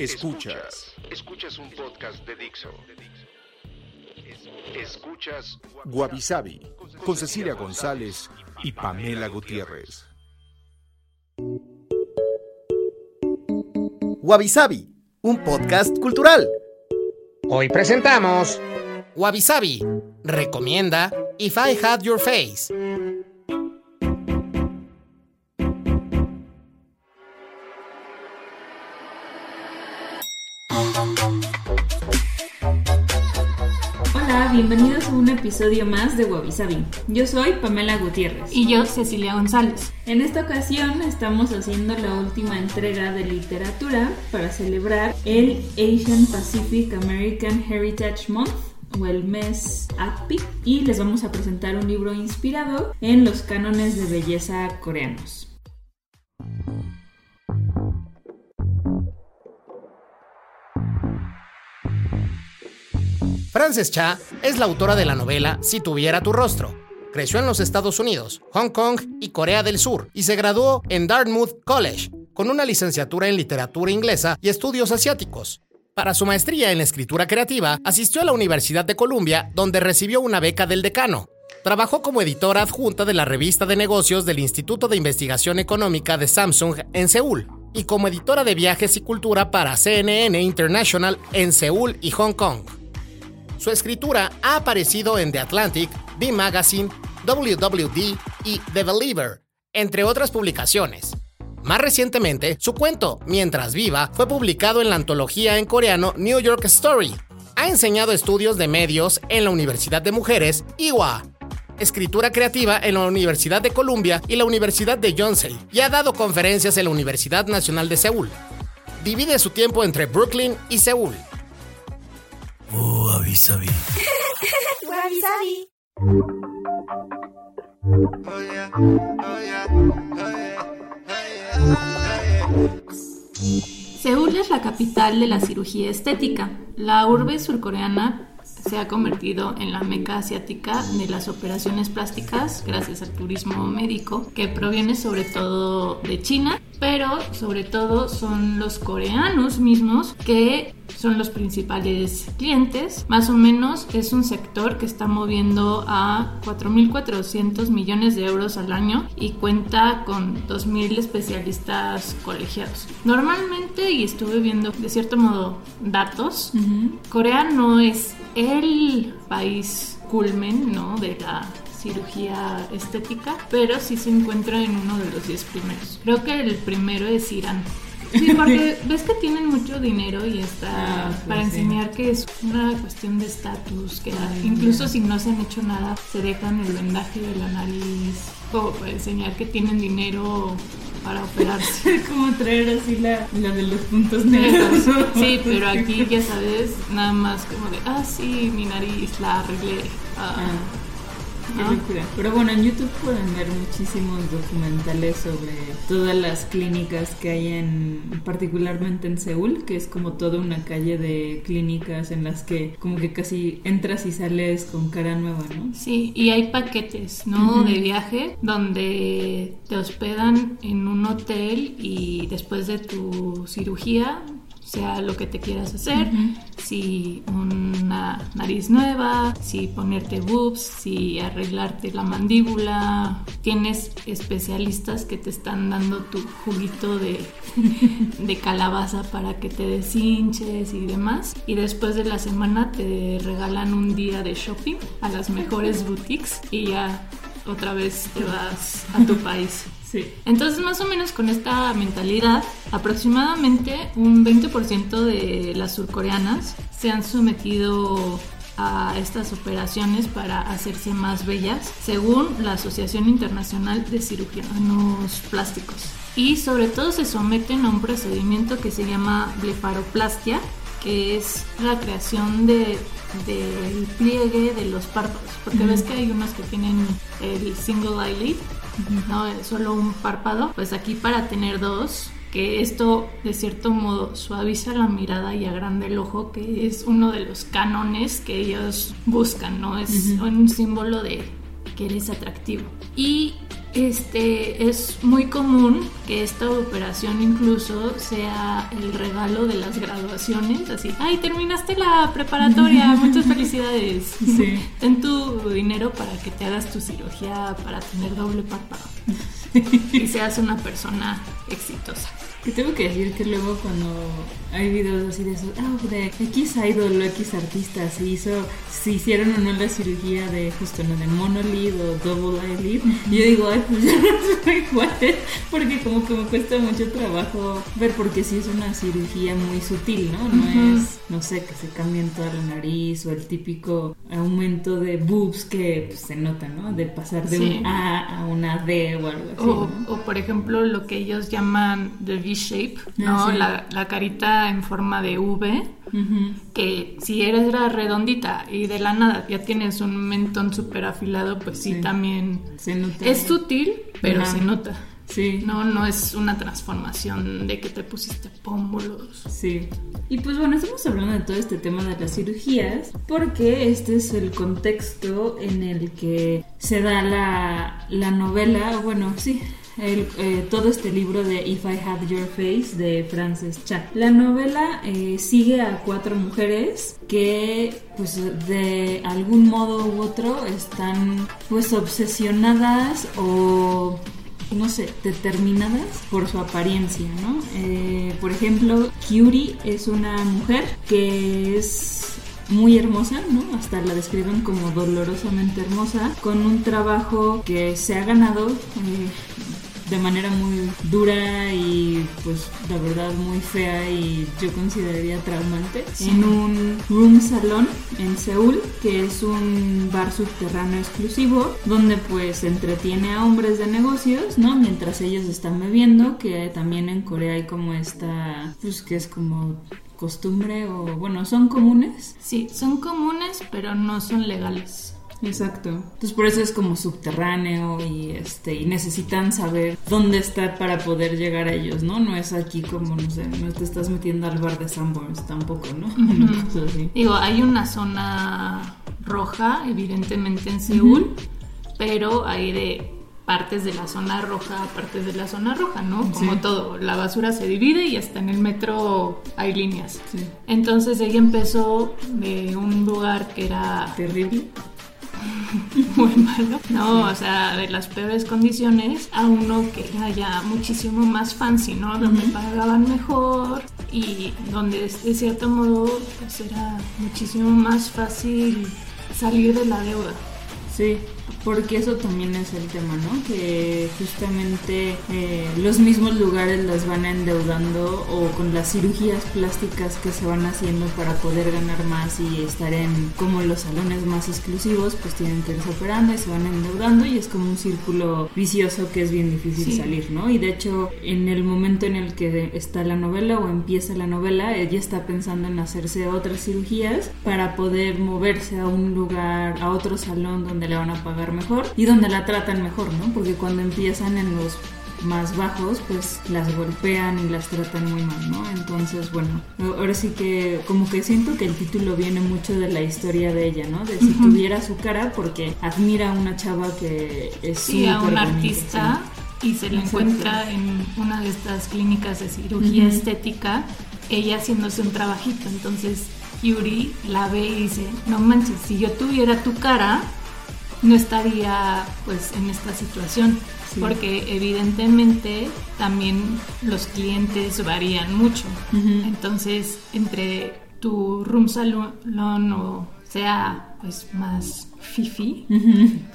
Escuchas. Escuchas un podcast de Dixo. Escuchas Guavi con Cecilia González y Pamela Gutiérrez. Wabi un podcast cultural. Hoy presentamos Wabi recomienda If I Had Your Face. Bienvenidos a un episodio más de Wabi Yo soy Pamela Gutiérrez. Y yo, Cecilia González. En esta ocasión estamos haciendo la última entrega de literatura para celebrar el Asian Pacific American Heritage Month o el mes API y les vamos a presentar un libro inspirado en los cánones de belleza coreanos. Frances Cha es la autora de la novela Si tuviera tu rostro. Creció en los Estados Unidos, Hong Kong y Corea del Sur y se graduó en Dartmouth College con una licenciatura en literatura inglesa y estudios asiáticos. Para su maestría en escritura creativa, asistió a la Universidad de Columbia, donde recibió una beca del decano. Trabajó como editora adjunta de la revista de negocios del Instituto de Investigación Económica de Samsung en Seúl y como editora de viajes y cultura para CNN International en Seúl y Hong Kong. Su escritura ha aparecido en The Atlantic, The Magazine, WWD y The Believer, entre otras publicaciones. Más recientemente, su cuento Mientras viva fue publicado en la antología en coreano New York Story. Ha enseñado estudios de medios en la Universidad de Mujeres, IWA, escritura creativa en la Universidad de Columbia y la Universidad de Yonsei, y ha dado conferencias en la Universidad Nacional de Seúl. Divide su tiempo entre Brooklyn y Seúl. Oh, avisabi. Seúl es la capital de la cirugía estética. La urbe surcoreana se ha convertido en la meca asiática de las operaciones plásticas gracias al turismo médico que proviene sobre todo de China, pero sobre todo son los coreanos mismos que son los principales clientes. Más o menos es un sector que está moviendo a 4.400 millones de euros al año y cuenta con 2.000 especialistas colegiados. Normalmente, y estuve viendo de cierto modo datos, Corea no es el país culmen ¿no? de la cirugía estética, pero sí se encuentra en uno de los 10 primeros. Creo que el primero es Irán. Sí, porque ves que tienen mucho dinero y está ah, para enseñar que es una cuestión de estatus, que incluso si no se han hecho nada, se dejan el vendaje de la nariz, como para enseñar que tienen dinero para operarse. como traer así la, la de los puntos negros. sí, pero aquí ya sabes, nada más como de, ah, sí, mi nariz la arreglé. Ah, ah. Pero bueno, en YouTube pueden ver muchísimos documentales sobre todas las clínicas que hay en, particularmente en Seúl, que es como toda una calle de clínicas en las que como que casi entras y sales con cara nueva, ¿no? Sí, y hay paquetes, ¿no? De viaje donde te hospedan en un hotel y después de tu cirugía sea lo que te quieras hacer, si una nariz nueva, si ponerte boobs, si arreglarte la mandíbula. Tienes especialistas que te están dando tu juguito de, de calabaza para que te deshinches y demás. Y después de la semana te regalan un día de shopping a las mejores boutiques y ya otra vez te vas a tu país. Entonces, más o menos con esta mentalidad, aproximadamente un 20% de las surcoreanas se han sometido a estas operaciones para hacerse más bellas, según la Asociación Internacional de Cirujanos Plásticos. Y sobre todo se someten a un procedimiento que se llama blefaroplastia, que es la creación de del pliegue de los párpados, porque ves que hay unos que tienen el single eyelid, no solo un párpado, pues aquí para tener dos que esto de cierto modo suaviza la mirada y agranda el ojo, que es uno de los cánones que ellos buscan, ¿no? Es un símbolo de que eres atractivo. Y este es muy común que esta operación incluso sea el regalo de las graduaciones, así, ay, terminaste la preparatoria, muchas felicidades. Sí. Ten tu dinero para que te hagas tu cirugía para tener doble párpado y seas una persona exitosa. Que tengo que decir que luego cuando hay videos así de eso, ah, de X idol o X artista, si hizo, si hicieron o no la cirugía de justo no de monolid o double eyelid, yo digo, ay, pues ya no soy igual, porque como que me cuesta mucho trabajo ver, porque si es una cirugía muy sutil, ¿no? No es, no sé, que se cambien toda la nariz o el típico aumento de boobs que pues, se nota, ¿no? De pasar de un A a una D o algo así. O, o por ejemplo, lo que ellos llaman the shape ¿no? Ah, la, carita en forma de V, que si eres redondita y de la nada ya tienes un mentón súper afilado, pues sí, también se nota. es sutil, pero se nota. Sí. No, no es una transformación de que te pusiste pómulos. Sí. Y pues bueno, estamos hablando de todo este tema de las cirugías porque este es el contexto en el que se da la, la novela, bueno, sí, eh, todo este libro de If I Had Your Face de Frances Cha. La novela eh, sigue a cuatro mujeres que pues de algún modo u otro están pues obsesionadas o no sé, determinadas por su apariencia, ¿no? Eh, por ejemplo, Curie es una mujer que es muy hermosa, ¿no? Hasta la describen como dolorosamente hermosa, con un trabajo que se ha ganado de manera muy dura y pues la verdad muy fea y yo consideraría traumante. En un room salón en Seúl que es un bar subterráneo exclusivo donde pues entretiene a hombres de negocios no mientras ellos están bebiendo que también en Corea hay como esta pues que es como costumbre o bueno son comunes. Sí son comunes pero no son legales Exacto. Entonces por eso es como subterráneo y este y necesitan saber dónde está para poder llegar a ellos, ¿no? No es aquí como no sé, no te estás metiendo al bar de Sanborns tampoco, ¿no? Digo, hay una zona roja evidentemente en Seúl, pero hay de partes de la zona roja, partes de la zona roja, ¿no? Como todo, la basura se divide y hasta en el metro hay líneas. Entonces ella empezó de un lugar que era terrible muy malo. No, o sea, de las peores condiciones a uno que era ya muchísimo más fancy, ¿no? Donde pagaban mejor y donde de cierto modo pues era muchísimo más fácil salir de la deuda. Sí, porque eso también es el tema, ¿no? Que justamente eh, los mismos lugares las van endeudando o con las cirugías plásticas que se van haciendo para poder ganar más y estar en como los salones más exclusivos, pues tienen que irse operando y se van endeudando y es como un círculo vicioso que es bien difícil salir, ¿no? Y de hecho, en el momento en el que está la novela o empieza la novela, ella está pensando en hacerse otras cirugías para poder moverse a un lugar, a otro salón donde le van a pagar mejor y donde la tratan mejor, ¿no? Porque cuando empiezan en los más bajos, pues las golpean y las tratan muy mal, ¿no? Entonces, bueno, ahora sí que como que siento que el título viene mucho de la historia de ella, ¿no? De si tuviera su cara, porque admira a una chava que es sí, a un artista y se la encuentra en una de estas clínicas de cirugía estética, ella haciéndose un trabajito, entonces Yuri la ve y dice, no manches, si yo tuviera tu cara, no estaría pues en esta situación. Porque evidentemente también los clientes varían mucho. Entonces, entre tu room salon o sea pues más fifi,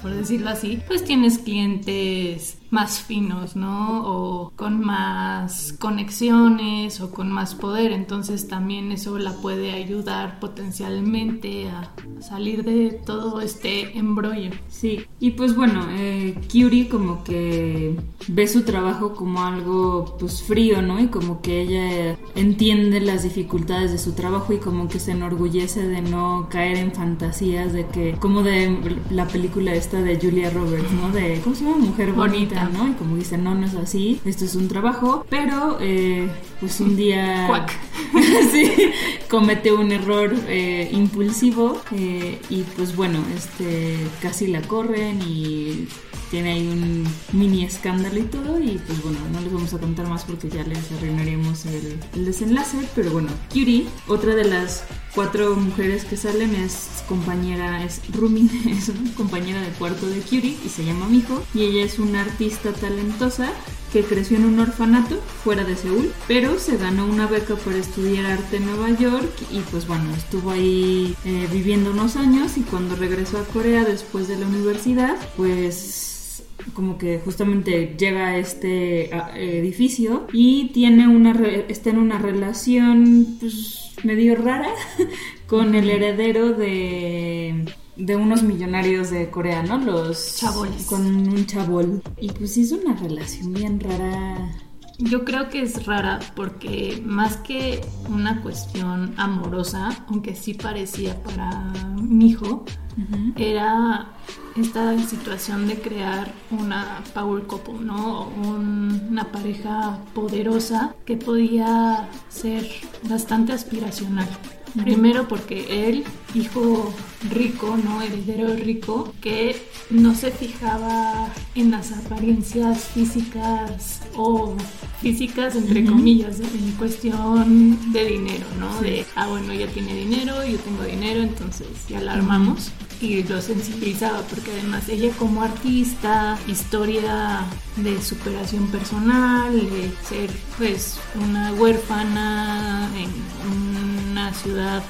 por decirlo así, pues tienes clientes más finos, ¿no? O con más conexiones o con más poder, entonces también eso la puede ayudar potencialmente a salir de todo este embrollo. Sí, y pues bueno, eh, Curie como que ve su trabajo como algo pues frío, ¿no? Y como que ella entiende las dificultades de su trabajo y como que se enorgullece de no caer en fantasías de que, como de la película esta de Julia Roberts, ¿no? De, ¿cómo se llama? Mujer bonita, ¿no? Y como dice, no, no es así, esto es un trabajo, pero eh, pues un día... sí, comete un error eh, impulsivo eh, y pues bueno, este casi la corren y tiene ahí un mini escándalo y todo y pues bueno, no les vamos a contar más porque ya les arruinaremos el, desenlace, pero bueno, Curie, otra de las cuatro mujeres que salen es compañera, es Rumi, es una compañera de cuarto de Curie y se llama Mijo y ella es una artista talentosa que creció en un orfanato fuera de Seúl, pero se ganó una beca para estudiar arte en Nueva York y pues bueno, estuvo ahí eh, viviendo unos años y cuando regresó a Corea después de la universidad, pues como que justamente llega a este edificio y tiene una está en una relación pues medio rara con el heredero de de unos millonarios de Corea, ¿no? Los chaboles. Con un chabol. Y pues es una relación bien rara. Yo creo que es rara porque más que una cuestión amorosa, aunque sí parecía para mi hijo, era esta situación de crear una power couple, ¿no? una pareja poderosa que podía ser bastante aspiracional. Primero porque él, hijo rico, ¿no? Heredero rico, que no se fijaba en las apariencias físicas o físicas entre comillas, en cuestión de dinero, ¿no? De, ah, bueno, ella tiene dinero, yo tengo dinero, entonces ya la armamos y lo sensibilizaba porque además ella como artista, historia de superación personal, de ser pues una huérfana en una ciudad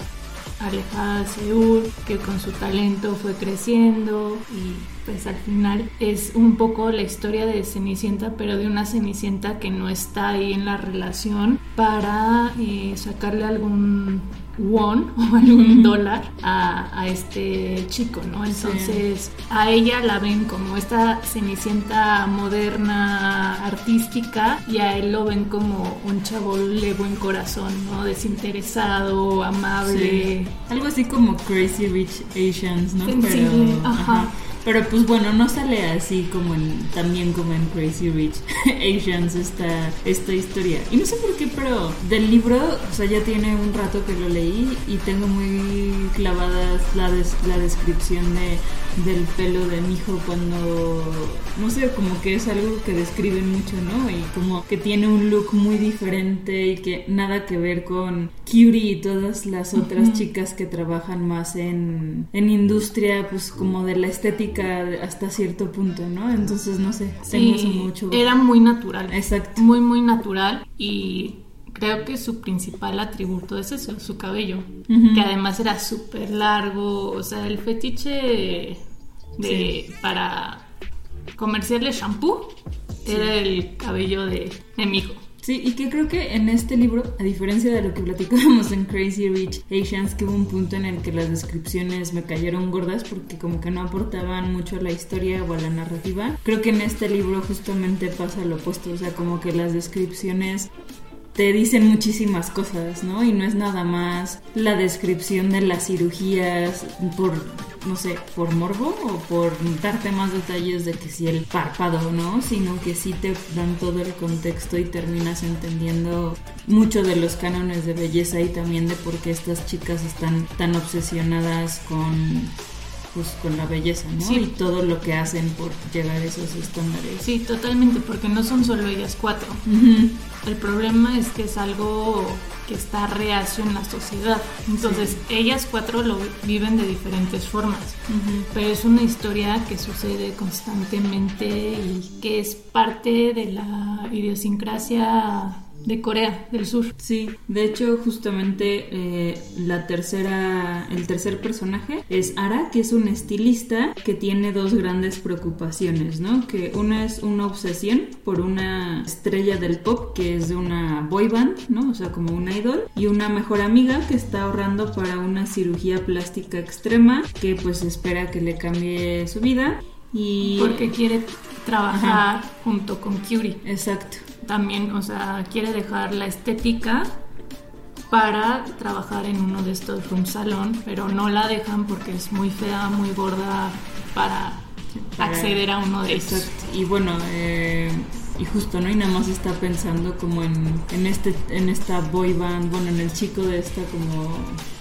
alejada de Seúl, que con su talento fue creciendo y pues al final es un poco la historia de Cenicienta, pero de una Cenicienta que no está ahí en la relación para eh, sacarle algún won o algún dólar a, este chico, ¿no? Entonces a ella la ven como esta cenicienta moderna, artística, y a él lo ven como un chavo de buen corazón, ¿no? Desinteresado, amable. Algo así como Crazy Rich Asians, ¿no? Pero, ajá. Pero pues bueno, no sale así como en, también como en Crazy Rich Asians esta, esta historia. Y no sé por qué, pero del libro, o sea, ya tiene un rato que lo leí y tengo muy clavadas la, la descripción de, del pelo de mi hijo cuando, no sé, como que es algo que describen mucho, ¿no? Y como que tiene un look muy diferente y que nada que ver con Curie y todas las otras chicas que trabajan más en, en industria, pues como de la estética hasta cierto punto, ¿no? Entonces, no sé, sí, mucho. Era muy natural. Exacto. Muy, muy natural y creo que su principal atributo es eso, su cabello, que además era súper largo, o sea, el fetiche de para comerciarle shampoo era el cabello de, de mi hijo. Sí, y que creo que en este libro, a diferencia de lo que platicábamos en Crazy Rich Asians, que hubo un punto en el que las descripciones me cayeron gordas porque como que no aportaban mucho a la historia o a la narrativa, creo que en este libro justamente pasa lo opuesto, o sea, como que las descripciones te dicen muchísimas cosas, ¿no? Y no es nada más la descripción de las cirugías por, no sé, por morbo o por darte más detalles de que si el párpado, ¿no? Sino que sí te dan todo el contexto y terminas entendiendo mucho de los cánones de belleza y también de por qué estas chicas están tan obsesionadas con pues con la belleza, ¿no? Y todo lo que hacen por llegar a esos estándares. Sí, totalmente, porque no son solo ellas cuatro. El problema es que es algo que está reacio en la sociedad. Entonces, ellas cuatro lo viven de diferentes formas, pero es una historia que sucede constantemente y que es parte de la idiosincrasia de Corea del Sur. Sí, de hecho justamente eh, la tercera, el tercer personaje es Ara, que es un estilista que tiene dos grandes preocupaciones, ¿no? Que una es una obsesión por una estrella del pop que es de una boy band, ¿no? O sea, como una idol, y una mejor amiga que está ahorrando para una cirugía plástica extrema que pues espera que le cambie su vida y porque quiere trabajar junto con Curie. Exacto. También, o sea, quiere dejar la estética para trabajar en uno de estos room salón, pero no la dejan porque es muy fea, muy gorda para acceder a uno de esos. Y bueno, eh, y justo, ¿no? Y nada más está pensando como en, en, este, en esta boy band, bueno, en el chico de esta como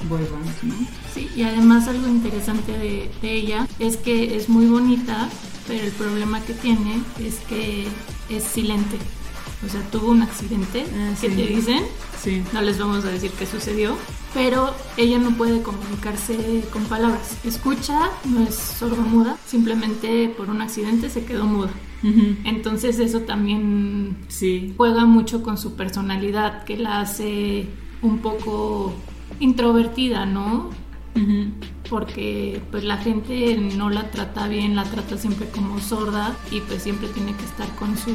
boy band, ¿no? Sí, y además algo interesante de, de ella es que es muy bonita, pero el problema que tiene es que es silente. O sea, tuvo un accidente Ah, que sí. te dicen, Sí. no les vamos a decir qué sucedió, pero ella no puede comunicarse con palabras. Escucha, no es sordomuda, simplemente por un accidente se quedó muda. Entonces eso también Sí. juega mucho con su personalidad, que la hace un poco introvertida, ¿no? Porque pues la gente no la trata bien, la trata siempre como sorda y pues siempre tiene que estar con su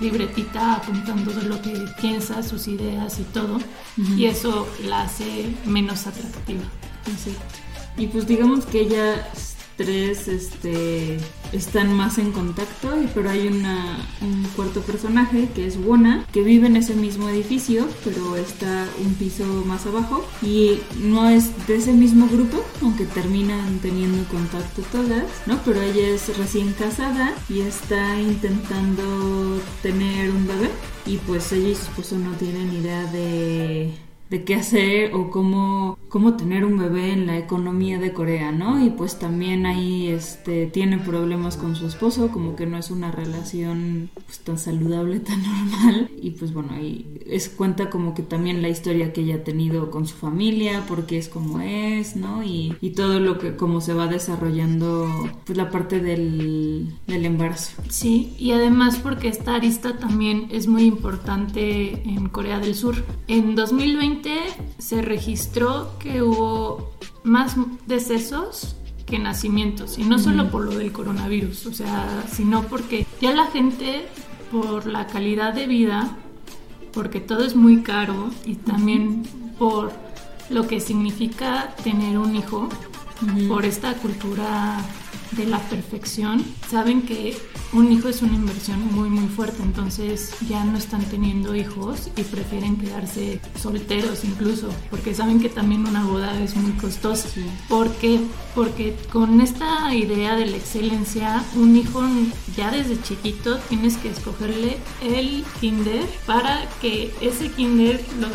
libretita apuntando de lo que piensa, sus ideas y todo. Y eso la hace menos atractiva. Exacto. Y pues digamos que ellas tres este, están más en contacto, pero hay una, un cuarto personaje que es Wona, que vive en ese mismo edificio, pero está un piso más abajo y no es de ese mismo grupo, aunque terminan teniendo contacto todas, ¿no? Pero ella es recién casada y está intentando tener un bebé y pues ella y su esposo no tienen idea de de qué hacer o cómo, cómo tener un bebé en la economía de Corea, ¿no? Y pues también ahí este, tiene problemas con su esposo, como que no es una relación pues, tan saludable, tan normal. Y pues bueno, ahí es cuenta como que también la historia que ella ha tenido con su familia, porque es como es, ¿no? Y, y todo lo que, como se va desarrollando, pues la parte del, del embarazo. Sí, y además porque esta arista también es muy importante en Corea del Sur. En 2020 se registró que hubo más decesos que nacimientos, y no solo por lo del coronavirus, o sea, sino porque ya la gente, por la calidad de vida, porque todo es muy caro y también por lo que significa tener un hijo, por esta cultura de la perfección, saben que un hijo es una inversión muy muy fuerte, entonces ya no están teniendo hijos y prefieren quedarse solteros incluso, porque saben que también una boda es muy costosa. ¿Por qué? Porque con esta idea de la excelencia, un hijo ya desde chiquito tienes que escogerle el kinder para que ese kinder lo-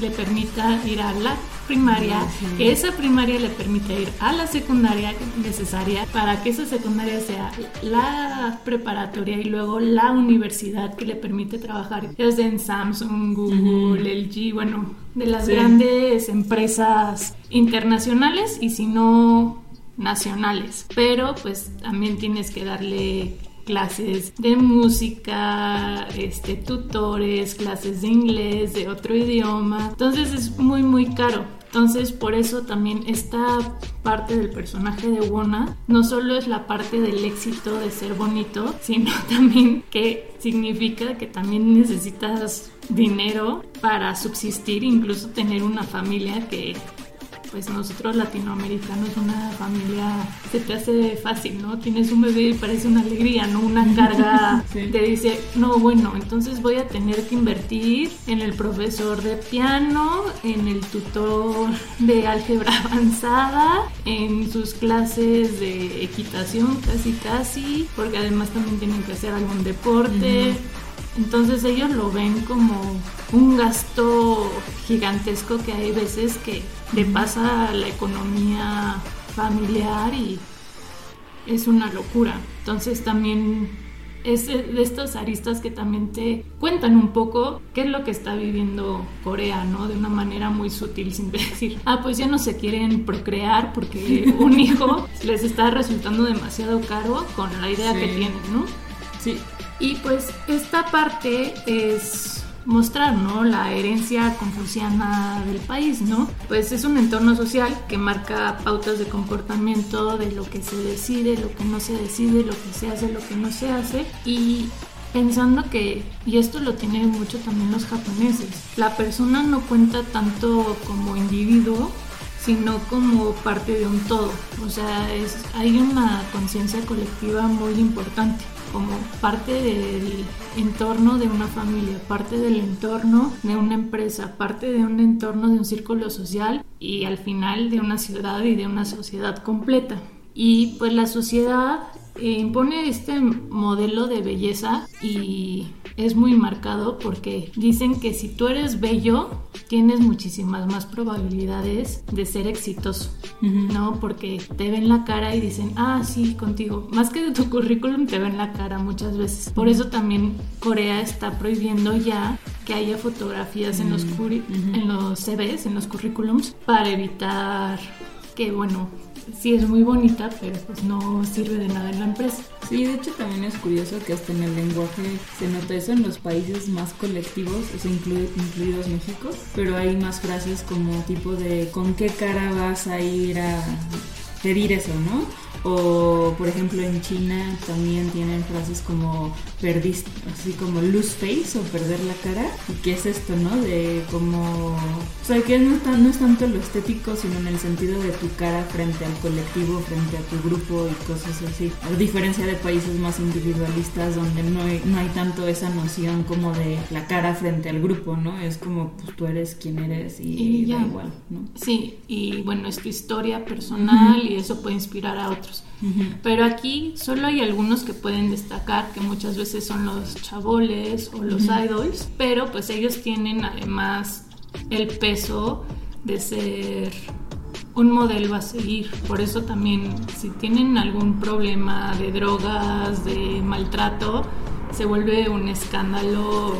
le permita ir a la primaria, que esa primaria le permita ir a la secundaria necesaria para que esa secundaria sea la preparatoria y luego la universidad que le permite trabajar sea en Samsung, Google, LG, bueno, de las Sí. grandes empresas internacionales y si no nacionales. Pero pues también tienes que darle clases de música, este, tutores, clases de inglés, de otro idioma. Entonces es muy, muy caro. Entonces por eso también esta parte del personaje de Wona no solo es la parte del éxito de ser bonito, sino también que significa que también necesitas dinero para subsistir, incluso tener una familia que pues nosotros latinoamericanos una familia se te hace fácil, ¿no? Tienes un bebé y parece una alegría, ¿no? Una carga Sí. te dice, no, bueno, entonces voy a tener que invertir en el profesor de piano, en el tutor de álgebra avanzada, en sus clases de equitación casi casi, porque además también tienen que hacer algún deporte. Entonces ellos lo ven como un gasto gigantesco que hay veces que le pasa a la economía familiar y es una locura. Entonces también es de estos aristas que también te cuentan un poco qué es lo que está viviendo Corea, ¿no? De una manera muy sutil, sin decir, ah, pues ya no se quieren procrear porque un hijo les está resultando demasiado caro con la idea que tienen, ¿no? Sí, Y pues esta parte es mostrar, ¿no? La herencia confuciana del país, ¿no? Pues es un entorno social que marca pautas de comportamiento, de lo que se decide, lo que no se decide, lo que se hace, lo que no se hace y pensando que, y esto lo tienen mucho también los japoneses, la persona no cuenta tanto como individuo, sino como parte de un todo. O sea, es, hay una conciencia colectiva muy importante como parte del entorno de una familia, parte del entorno de una empresa, parte de un entorno de un círculo social y al final de una ciudad y de una sociedad completa. Y pues la sociedad eh, impone este modelo de belleza y es muy marcado porque dicen que si tú eres bello, tienes muchísimas más probabilidades de ser exitoso, ¿no? Porque te ven la cara y dicen, ah, sí, contigo. Más que de tu currículum, te ven la cara muchas veces. Por eso también Corea está prohibiendo ya que haya fotografías en, los en los CVs, en los currículums, para evitar que, bueno, sí es muy bonita, pero pues no sirve de nada en la empresa. Sí, de hecho también es curioso que hasta en el lenguaje se nota eso en los países más colectivos, o sea, incluidos México, pero hay más frases como tipo de ¿con qué cara vas a ir a pedir eso, no? O por ejemplo en China también tienen frases como perdiste, así como lose face o perder la cara. ¿Y qué es esto, no? De como... O sea, que no, no es tanto lo estético, sino en el sentido de tu cara frente al colectivo, frente a tu grupo y cosas así. A diferencia de países más individualistas donde no hay, no hay tanto esa noción como de la cara frente al grupo, ¿no? Es como pues tú eres quien eres y, da igual, ¿no? Sí, y bueno, es tu historia personal y eso puede inspirar a otros. Pero aquí solo hay algunos que pueden destacar, que muchas veces son los chaboles o los idols, pero pues ellos tienen además el peso de ser un modelo a seguir. Por eso también si tienen algún problema de drogas, de maltrato, se vuelve un escándalo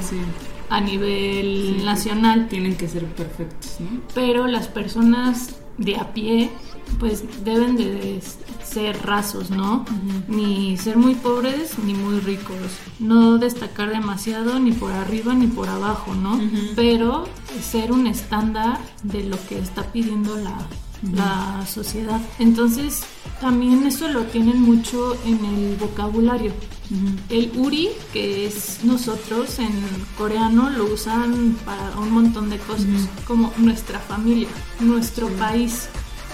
a nivel nacional. Tienen que ser perfectos, ¿no? Pero las personas de a pie pues deben de ser rasos, ¿no? Ni ser muy pobres ni muy ricos. No destacar demasiado ni por arriba ni por abajo, ¿no? Pero ser un estándar de lo que está pidiendo la, la sociedad. Entonces, también eso lo tienen mucho en el vocabulario. El uri, que es nosotros en coreano, lo usan para un montón de cosas, como nuestra familia, nuestro país.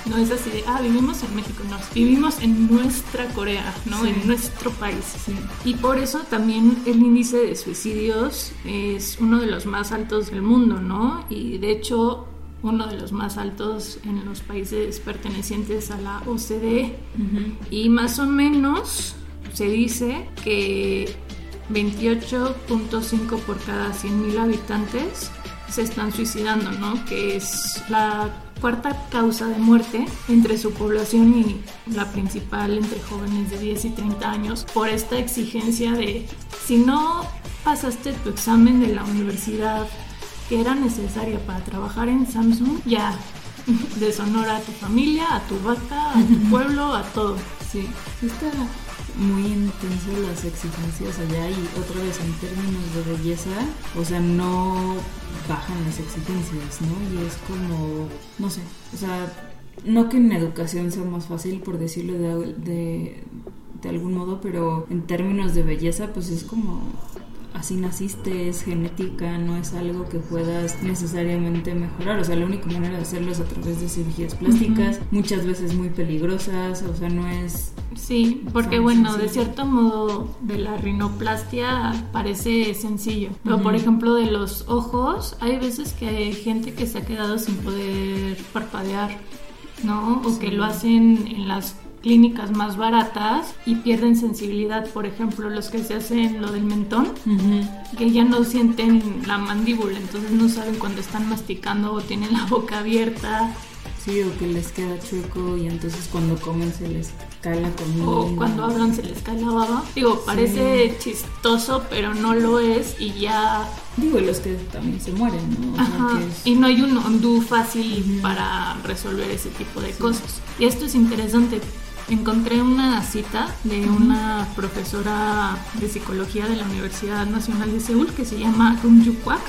No es así de, ah, vivimos en México, no, vivimos en nuestra Corea, ¿no? En nuestro país. Y por eso también el índice de suicidios es uno de los más altos del mundo, ¿no? Y de hecho uno de los más altos en los países pertenecientes a la OCDE. Y más o menos se dice que 28.5 por cada 100.000 habitantes se están suicidando, ¿no? Que es la cuarta causa de muerte entre su población y la principal entre jóvenes de 10 y 30 años por esta exigencia de si no pasaste tu examen de la universidad que era necesaria para trabajar en Samsung, ya deshonora a tu familia, a tu vaca, a tu pueblo, a todo. Sí, está muy intenso las exigencias allá y otra vez en términos de belleza, o sea, no bajan las exigencias, ¿no? Y es como, no sé, o sea, no que en educación sea más fácil, por decirlo de, de, de algún modo, pero en términos de belleza, pues es como así naciste, es genética, no es algo que puedas necesariamente mejorar. O sea, la única manera de hacerlo es a través de cirugías plásticas, muchas veces muy peligrosas, o sea, no es... Sí, porque bueno, de cierto modo de la rinoplastia parece sencillo, pero por ejemplo de los ojos, hay veces que hay gente que se ha quedado sin poder parpadear, ¿no? O que lo hacen en las clínicas más baratas y pierden sensibilidad. Por ejemplo, los que se hacen lo del mentón, que ya no sienten la mandíbula, entonces no saben cuando están masticando o tienen la boca abierta. Sí, o que les queda chueco y entonces cuando comen se les cae la comida. O cuando hablan se les cae la baba. Digo, parece chistoso, pero no lo es y ya... Digo, los que también se mueren, ¿no? Ajá. Y no hay un ondú fácil para resolver ese tipo de cosas. Y esto es interesante encontré una cita de una profesora de psicología de la Universidad Nacional de Seúl que se llama Jung Yu Kwak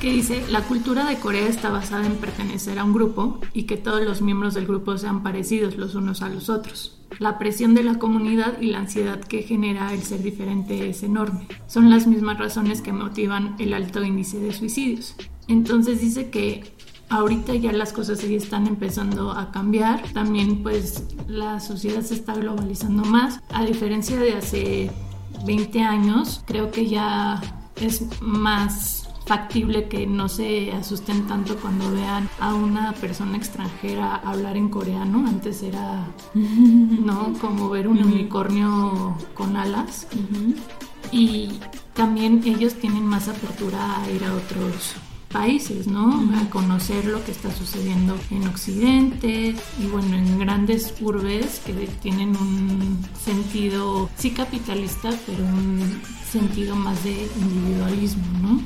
que dice, la cultura de Corea está basada en pertenecer a un grupo y que todos los miembros del grupo sean parecidos los unos a los otros. La presión de la comunidad y la ansiedad que genera el ser diferente es enorme. Son las mismas razones que motivan el alto índice de suicidios. Entonces dice que ahorita ya las cosas sí están empezando a cambiar. También pues la sociedad se está globalizando más. A diferencia de hace 20 años, creo que ya es más factible que no se asusten tanto cuando vean a una persona extranjera hablar en coreano. Antes era, ¿no? Como ver un unicornio con alas. Y también ellos tienen más apertura a ir a otros países, ¿no? A conocer lo que está sucediendo en Occidente y bueno, en grandes urbes que tienen un sentido, sí capitalista, pero un sentido más de individualismo, ¿no?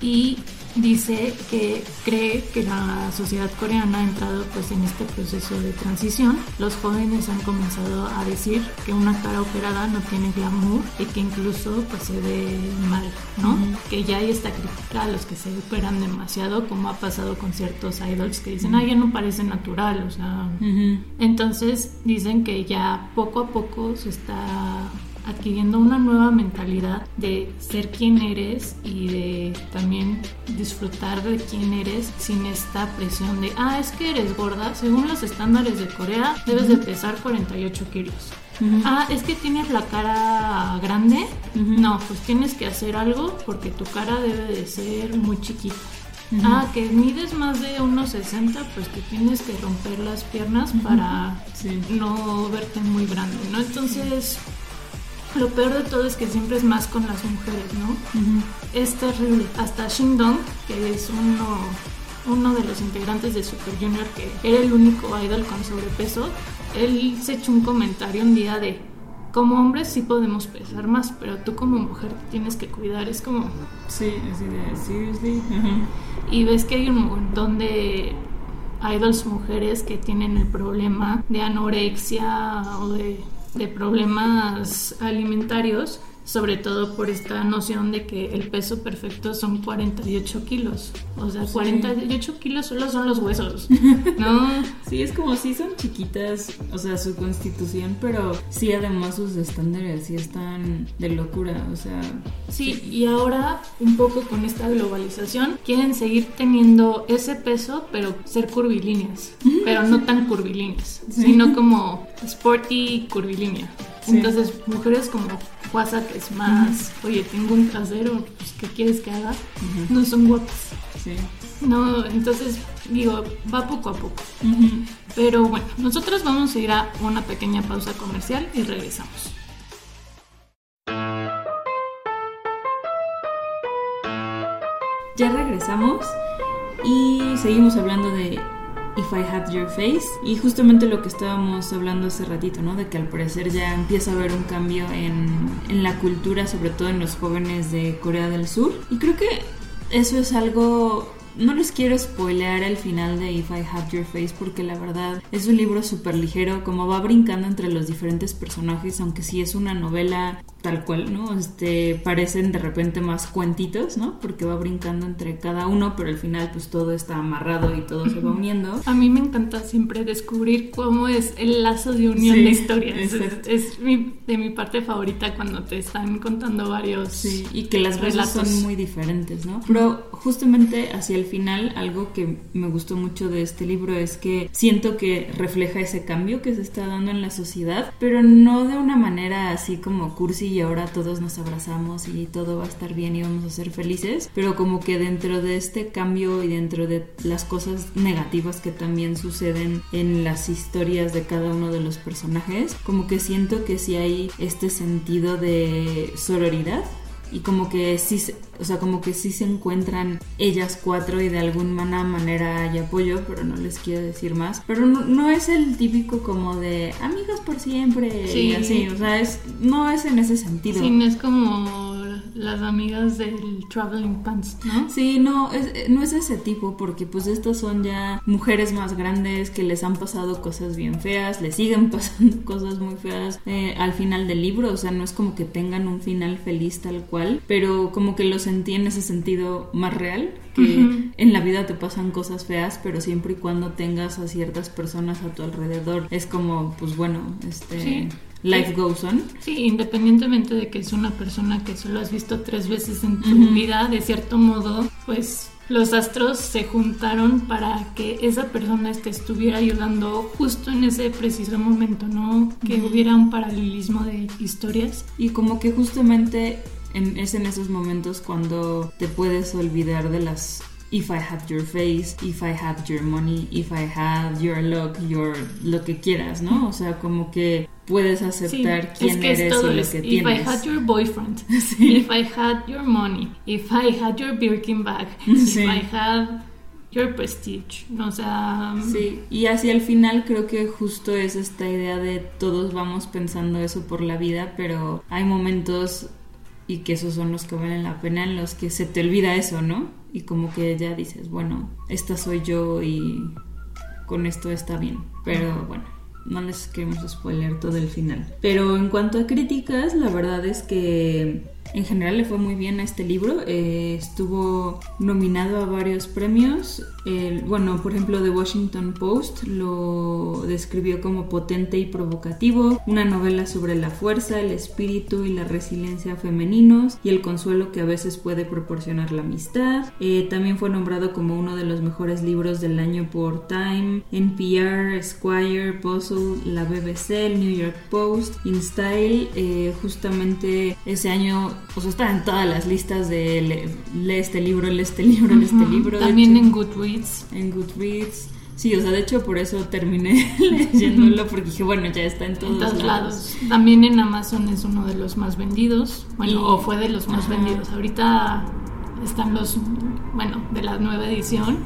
Y dice que cree que la sociedad coreana ha entrado pues en este proceso de transición. Los jóvenes han comenzado a decir que una cara operada no tiene glamour y que incluso pues se ve mal, ¿no? Que ya hay esta crítica a los que se operan demasiado, como ha pasado con ciertos idols que dicen, ah, ya no parece natural, o sea. Entonces dicen que ya poco a poco se está adquiriendo una nueva mentalidad de ser quien eres y de también disfrutar de quién eres sin esta presión de, ah, es que eres gorda, según los estándares de Corea debes de pesar 48 kilos. Ah, es que tienes la cara grande. No, pues tienes que hacer algo porque tu cara debe de ser muy chiquita. Ah, que mides más de unos 60, pues que tienes que romper las piernas para no verte muy grande, ¿no? Entonces, lo peor de todo es que siempre es más con las mujeres, ¿no? Es terrible. Hasta Dong, que es uno, uno de los integrantes de Super Junior, que era el único idol con sobrepeso, él se echó un comentario un día de, como hombres sí podemos pesar más, pero tú como mujer tienes que cuidar. Es como... Sí, así de, seriously. Y ves que hay un montón de idols mujeres que tienen el problema de anorexia o de de problemas alimentarios sobre todo por esta noción de que el peso perfecto son 48 kilos. O sea, 48 kilos solo son los huesos, ¿no? Sí, es como si son chiquitas, o sea, su constitución, pero sí, además sus estándares sí están de locura, o sea... Sí, y ahora un poco con esta globalización quieren seguir teniendo ese peso, pero ser curvilíneas, pero no tan curvilíneas, sino como sporty curvilínea. Entonces, mujeres como WhatsApp es más, oye, tengo un trasero, pues, ¿qué quieres que haga? No son guapas. Sí. No, entonces, digo, va poco a poco. Pero bueno, nosotros vamos a ir a una pequeña pausa comercial y regresamos. Ya regresamos y seguimos hablando de If I Had Your Face. Y justamente lo que estábamos hablando hace ratito, ¿no? De que al parecer ya empieza a haber un cambio en, en la cultura, sobre todo en los jóvenes de Corea del Sur. Y creo que eso es algo no les quiero spoilear el final de If I Had Your Face porque la verdad es un libro súper ligero, como va brincando entre los diferentes personajes, aunque sí es una novela tal cual, ¿no? Este, parecen de repente más cuentitos, ¿no? Porque va brincando entre cada uno, pero al final pues todo está amarrado y todo se va uniendo. A mí me encanta siempre descubrir cómo es el lazo de unión de historias. Es, de mi parte favorita cuando te están contando varios. Sí, y que las relatos son muy diferentes, ¿no? Pero justamente hacia el final, algo que me gustó mucho de este libro es que siento que refleja ese cambio que se está dando en la sociedad, pero no de una manera así como cursi y ahora todos nos abrazamos y todo va a estar bien y vamos a ser felices, pero como que dentro de este cambio y dentro de las cosas negativas que también suceden en las historias de cada uno de los personajes, como que siento que sí hay este sentido de sororidad y como que sí, o sea, como que sí se encuentran ellas cuatro y de alguna manera hay apoyo, pero no les quiero decir más. Pero no, es el típico como de amigos por siempre sí. y así, o sea, es, no es en ese sentido. Sí, no es como las amigas del Traveling Pants, ¿no? Sí, no, es, no es ese tipo, porque pues estas son ya mujeres más grandes que les han pasado cosas bien feas, les siguen pasando cosas muy feas eh, al final del libro, o sea, no es como que tengan un final feliz tal cual, pero como que lo sentí en ese sentido más real, que en la vida te pasan cosas feas, pero siempre y cuando tengas a ciertas personas a tu alrededor, es como, pues bueno, este... Life goes on. Sí, independientemente de que es una persona que solo has visto tres veces en tu vida, de cierto modo, pues los astros se juntaron para que esa persona te estuviera ayudando justo en ese preciso momento, ¿no? Que hubiera un paralelismo de historias. Y como que justamente en, es en esos momentos cuando te puedes olvidar de las if I had your face, if I had your money, if I had your luck, your lo que quieras, ¿no? O sea, como que puedes aceptar quién es que eres y lo que if tienes. I had your boyfriend, if I had your money, if I had your Birkin bag, Sí. if I had your prestige, no, o sea, Sí, y hacia el final creo que justo es esta idea de todos vamos pensando eso por la vida, pero hay momentos y que esos son los que valen la pena en los que se te olvida eso, ¿no? Y como que ya dices, bueno, esta soy yo y con esto está bien, pero bueno. No les queremos spoiler todo el final. Pero en cuanto a críticas, la verdad es que en general le fue muy bien a este libro. Eh, estuvo nominado a varios premios. El- bueno, por ejemplo, The Washington Post lo describió como potente y provocativo. Una novela sobre la fuerza, el espíritu y la resiliencia femeninos y el consuelo que a veces puede proporcionar la amistad. Eh, también fue nombrado como uno de los mejores libros del año por Time, NPR, Esquire, Puzzle, la BBC, el New York Post, InStyle. Eh, justamente ese año, o sea, está en todas las listas de lee, lee este libro, lee este libro, lee este libro. También hecho, en Goodreads. en Goodreads. Sí, o sea, de hecho por eso terminé leyéndolo porque dije, bueno, ya está en todos, En todos lados. lados. También en Amazon es uno de los más vendidos. Bueno, Y- o fue de los más Ajá. vendidos. Ahorita están los, bueno, de la nueva edición,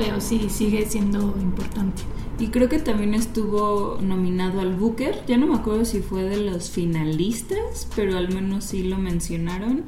pero sí sigue siendo importante. Y creo que también estuvo nominado al Booker. Ya no me acuerdo si fue de los finalistas, pero al menos sí lo mencionaron.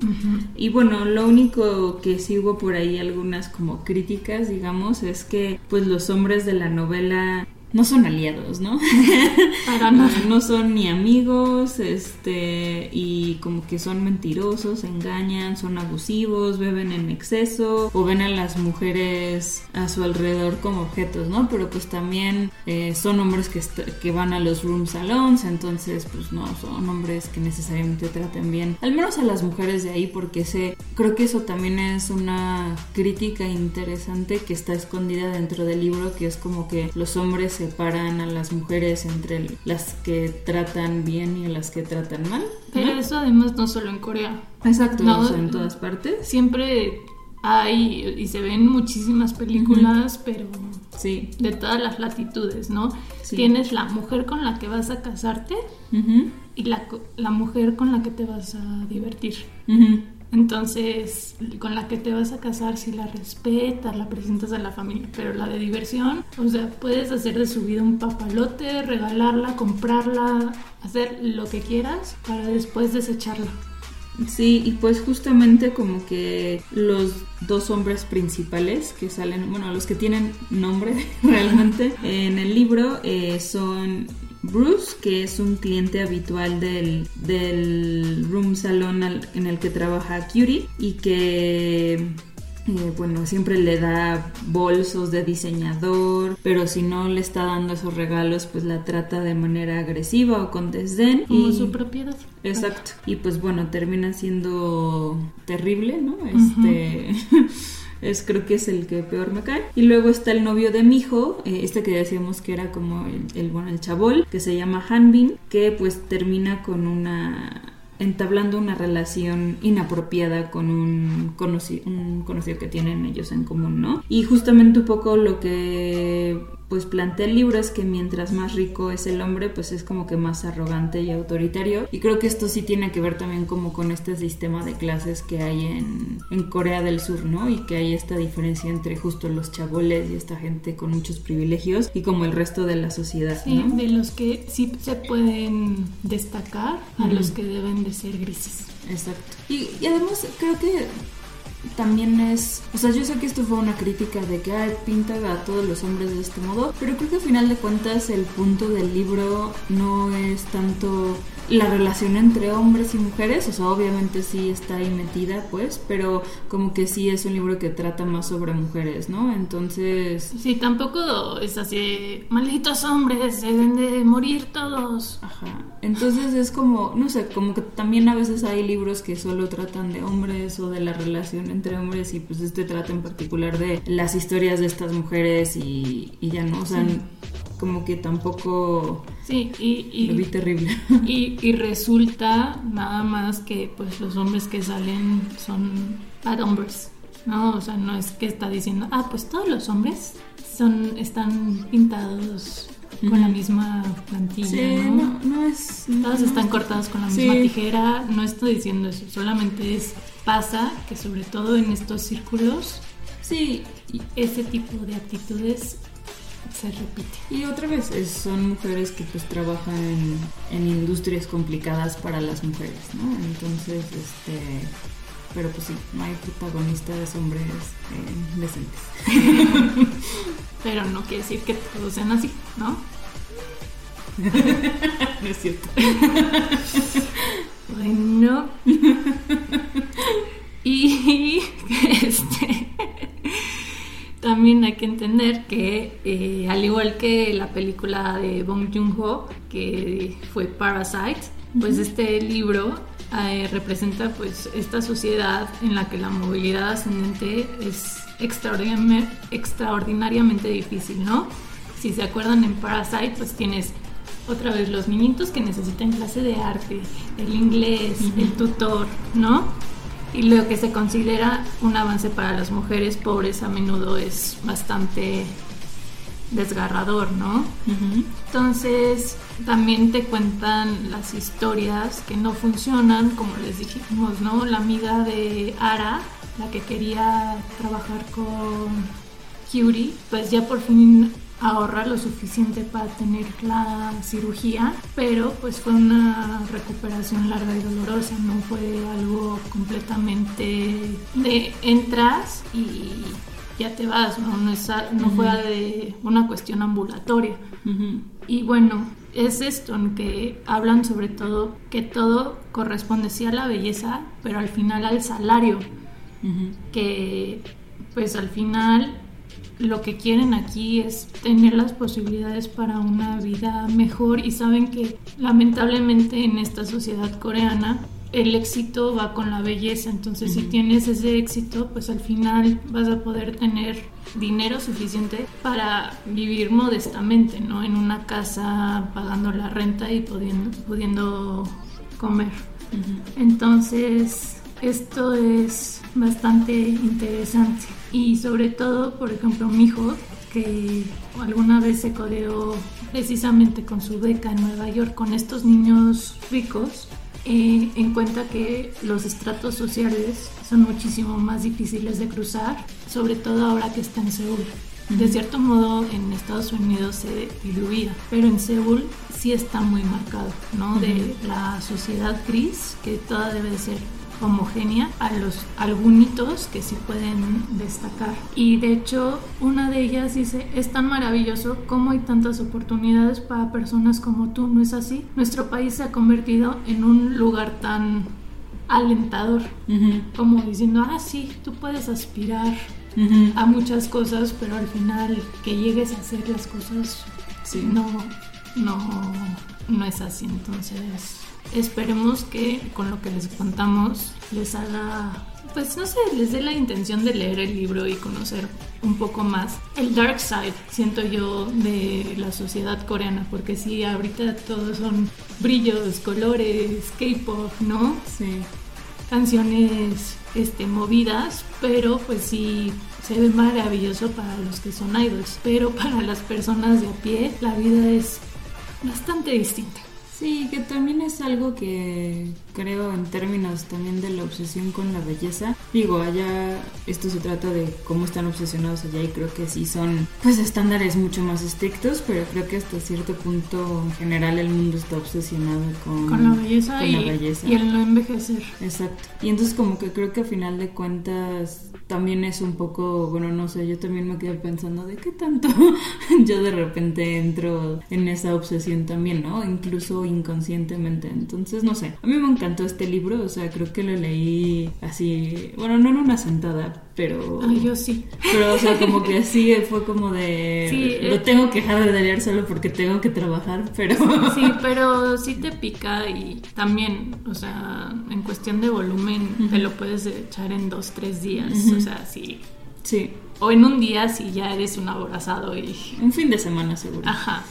Y bueno, lo único que sí hubo por ahí algunas como críticas, digamos, es que pues los hombres de la novela no son aliados, ¿no? Para no son ni amigos, este, y como que son mentirosos, engañan, son abusivos, beben en exceso, o ven a las mujeres a su alrededor como objetos, ¿no? Pero pues también eh, son hombres que, que van a los room salons, entonces pues no son hombres que necesariamente traten bien, al menos a las mujeres de ahí, porque sé, creo que eso también es una crítica interesante que está escondida dentro del libro, que es como que los hombres separan a las mujeres entre las que tratan bien y a las que tratan mal. Pero ¿no? eso además no solo en Corea. Exacto, No, o sea, en todas partes. Siempre hay y se ven muchísimas películas, pero Sí. de todas las latitudes, ¿no? Sí. Tienes la mujer con la que vas a casarte y la, la mujer con la que te vas a divertir. Entonces, con la que te vas a casar, si la respetas, la presentas a la familia, pero la de diversión, o sea, puedes hacer de su vida un papalote, regalarla, comprarla, hacer lo que quieras para después desecharla. Sí, y pues justamente como que los dos hombres principales que salen, bueno, los que tienen nombre realmente en el libro eh, son Bruce, que es un cliente habitual del, del room salón al- en el que trabaja Curie y que eh, bueno, siempre le da bolsos de diseñador, pero si no le está dando esos regalos, pues la trata de manera agresiva o con desdén. Como y- su propiedad. Exacto. Y pues bueno, termina siendo terrible, ¿no? Este. Es, creo que es el que peor me cae. Y luego está el novio de mi hijo, eh, este que decíamos que era como el, el, bueno, el chabol, que se llama Hanbin, que pues termina con una entablando una relación inapropiada con un, conoci un conocido que tienen ellos en común, ¿no? Y justamente un poco lo que pues plantea el libro es que mientras más rico es el hombre, pues es como que más arrogante y autoritario. Y creo que esto sí tiene que ver también como con este sistema de clases que hay en, en Corea del Sur, ¿no? Y que hay esta diferencia entre justo los chaboles y esta gente con muchos privilegios y como el resto de la sociedad, Sí, ¿no? de los que sí se pueden destacar a los que deben de ser grises. Exacto. Y, y además creo que también es, o sea, yo sé que esto fue una crítica de que ay, pinta a todos los hombres de este modo, pero creo que al final de cuentas el punto del libro no es tanto la relación entre hombres y mujeres, o sea, obviamente sí está ahí metida, pues, pero como que sí es un libro que trata más sobre mujeres, ¿no? Entonces... Sí, tampoco es así, malditos hombres, deben de morir todos. Ajá. Entonces es como, no sé, como que también a veces hay libros que solo tratan de hombres o de la relación entre hombres y pues este trata en particular de las historias de estas mujeres y, y ya no, o sea, como que tampoco... Sí, y, y lo vi terrible. Y, y resulta nada más que pues los hombres que salen son bad hombres, ¿no? O sea, no es que está diciendo, ah, pues todos los hombres son, están pintados con la misma plantilla, Sí, ¿no? no, no es... Todos no están es- cortados con la Sí. misma tijera, no estoy diciendo eso, solamente es pasa que sobre todo en estos círculos Sí, ese tipo de actitudes se repite. Y otra vez, es- son mujeres que pues trabajan en, en industrias complicadas para las mujeres, ¿no? Entonces, este... Pero pues sí, no hay protagonistas hombres eh, decentes. Pero no quiere decir que todos sean así, ¿no? No es cierto. Bueno. y este también hay que entender que eh, al igual que la película de Bong Joon-ho que fue Parasite, pues este libro eh, representa pues esta sociedad en la que la movilidad ascendente es extraordinariamente, extraordinariamente difícil, ¿no? Si se acuerdan en Parasite, pues tienes otra vez los niñitos que necesitan clase de arte, el inglés, el tutor, ¿no? Y lo que se considera un avance para las mujeres pobres a menudo es bastante desgarrador, ¿no? Entonces, también te cuentan las historias que no funcionan, como les dijimos, ¿no? La amiga de Ara, la que quería trabajar con Curie, pues ya por fin ahorra lo suficiente para tener la cirugía, pero pues fue una recuperación larga y dolorosa, no fue algo completamente de entras y ya te vas, no, no, es fue de una cuestión ambulatoria. Y bueno, es esto en que hablan sobre todo que todo corresponde sí a la belleza, pero al final al salario, que pues al final lo que quieren aquí es tener las posibilidades para una vida mejor y saben que lamentablemente en esta sociedad coreana el éxito va con la belleza, entonces si tienes ese éxito, pues al final vas a poder tener dinero suficiente para vivir modestamente, ¿no? En una casa pagando la renta y pudiendo, pudiendo comer. Entonces, esto es bastante interesante. Y sobre todo, por ejemplo, mi hijo, que alguna vez se codeó precisamente con su beca en Nueva York con estos niños ricos, eh, en cuenta que los estratos sociales son muchísimo más difíciles de cruzar, sobre todo ahora que está en Seúl. De cierto modo en Estados Unidos se diluía, pero en Seúl sí está muy marcado, ¿no? De la sociedad gris, que toda debe de ser homogénea, a los algunitos que sí pueden destacar. Y de hecho, una de ellas dice, es tan maravilloso cómo hay tantas oportunidades para personas como tú, ¿no es así? Nuestro país se ha convertido en un lugar tan alentador, como diciendo, ah, sí, tú puedes aspirar a muchas cosas, pero al final que llegues a hacer las cosas, Sí. no, no, no es así. Entonces, esperemos que con lo que les contamos les haga, pues no sé, les dé la intención de leer el libro y conocer un poco más el dark side, siento yo, de la sociedad coreana, porque sí, ahorita todos son brillos, colores, K-pop, ¿no? Sí. canciones este, movidas, pero pues sí se ve maravilloso para los que son idols, pero para las personas de a pie la vida es bastante distinta. Sí, que también es algo que creo en términos también de la obsesión con la belleza. Digo, allá esto se trata de cómo están obsesionados allá y creo que sí son pues estándares mucho más estrictos, pero creo que hasta cierto punto en general el mundo está obsesionado con, con la belleza, con y, la belleza. y el no envejecer. Exacto. Y entonces como que creo que a final de cuentas también es un poco, bueno, no sé, yo también me quedé pensando de qué tanto yo de repente entro en esa obsesión también, ¿no? Incluso inconscientemente. Entonces, no sé, a mí me encantó este libro, o sea, creo que lo leí así, bueno, no en una sentada, pero... Ay, yo sí. Pero, o sea, como que sí, fue como de... Sí, lo eh. tengo que dejar de leer solo porque tengo que trabajar, pero... Sí, pero sí te pica y también, o sea, en cuestión de volumen te lo puedes echar en dos, tres días. O sea, sí. Sí, O en un día si ya eres un aborazado y... un fin de semana seguro. Ajá.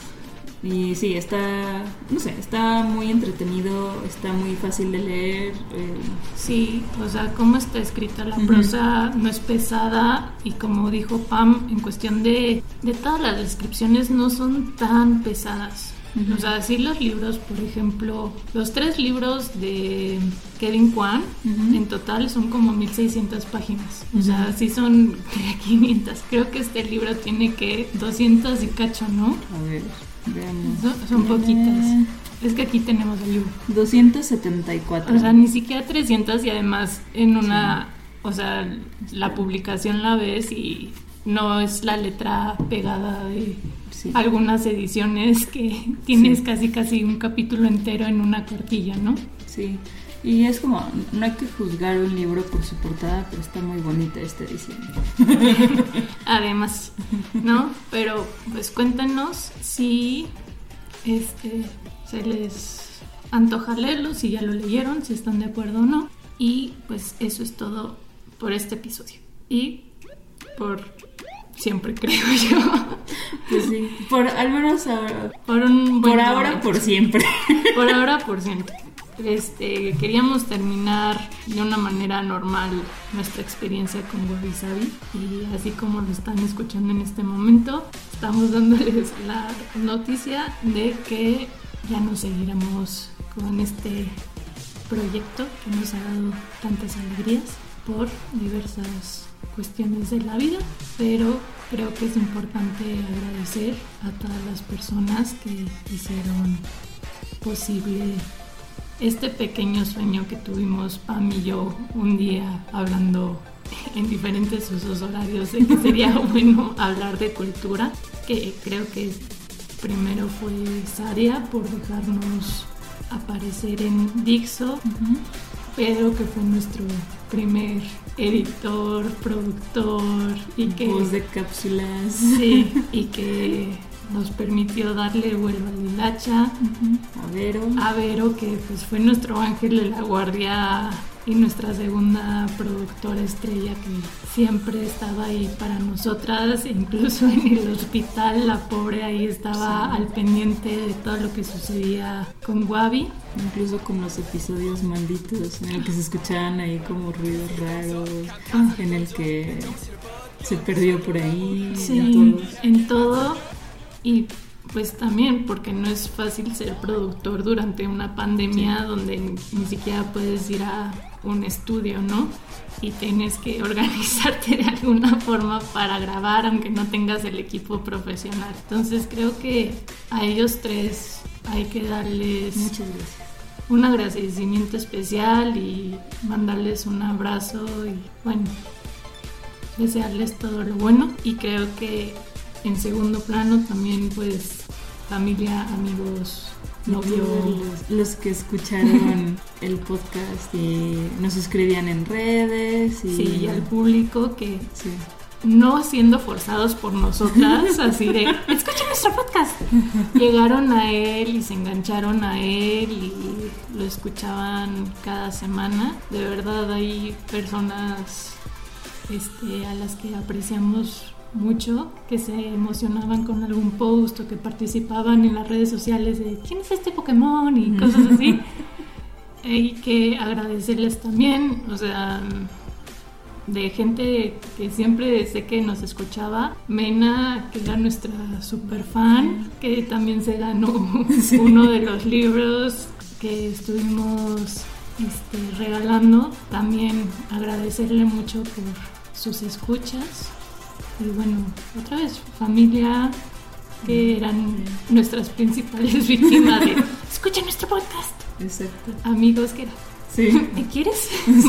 Y sí, está, no sé, está muy entretenido, está muy fácil de leer. eh, Sí, o sea, cómo está escrita la prosa no es pesada y como dijo Pam, en cuestión de, de todas las descripciones no son tan pesadas. O sea, sí los libros, por ejemplo, los tres libros de Kevin Kwan en total son como 1600 páginas. O sea, sí son 500. Creo que este libro tiene que 200 y cacho, ¿no? a ver, veamos. Son, son poquitas. Es que aquí tenemos el libro. 274. O sea, ni siquiera 300 y además en una, o sea, la publicación la ves y no es la letra pegada de Sí. algunas ediciones que tienes Sí. casi casi un capítulo entero en una cartilla, ¿no? Sí. Y es como, no hay que juzgar un libro por su portada, pero está muy bonita esta edición. Además, ¿no? Pero pues cuéntenos si este se les antoja leerlo, si ya lo leyeron, si están de acuerdo o no. Y pues eso es todo por este episodio. Y por siempre creo yo. Pues sí, por al menos ahora. Por un buen Por ahora, momento. por siempre. Por ahora, por siempre. Este, queríamos terminar de una manera normal nuestra experiencia con Wabi y así como lo están escuchando en este momento, estamos dándoles la noticia de que ya no seguiremos con este proyecto que nos ha dado tantas alegrías por diversas cuestiones de la vida, pero creo que es importante agradecer a todas las personas que hicieron posible este pequeño sueño que tuvimos Pam y yo un día hablando en diferentes usos horarios de que sería bueno hablar de cultura, que creo que primero fue Saria por dejarnos aparecer en Dixo, Pedro que fue nuestro primer editor, productor y que Voz de cápsulas. Sí, y que nos permitió darle vuelo al hilacha. A Vero. A Vero, que pues fue nuestro ángel de la guardia y nuestra segunda productora estrella que siempre estaba ahí para nosotras, incluso en el hospital la pobre ahí estaba al pendiente de todo lo que sucedía con Wabi. Incluso con los episodios malditos en el que se escuchaban ahí como ruidos raros, Ah. en el que se perdió por ahí. Sí, en todo. Y pues también porque no es fácil ser productor durante una pandemia donde ni, ni siquiera puedes ir a un estudio, ¿no? Y tienes que organizarte de alguna forma para grabar aunque no tengas el equipo profesional. Entonces creo que a ellos tres hay que darles Muchas gracias. un agradecimiento especial y mandarles un abrazo y bueno, desearles todo lo bueno y creo que en segundo plano también pues familia, amigos, novio, Los, los que escucharon el podcast y nos escribían en redes y, sí, y al público que Sí. no siendo forzados por nosotras, así de, escucha nuestro podcast. Llegaron a él y se engancharon a él y lo escuchaban cada semana. De verdad hay personas este, a las que apreciamos mucho, que se emocionaban con algún post o que participaban en las redes sociales de ¿quién es este Pokémon? y cosas así. Hay que agradecerles también, o sea, de gente que siempre sé que nos escuchaba. Mena, que era nuestra super fan, que también se ganó uno de los libros que estuvimos este, regalando. También agradecerle mucho por sus escuchas. Y bueno, otra vez, familia, que eran nuestras principales víctimas de escucha nuestro podcast. Exacto. Amigos que Sí. ¿me quieres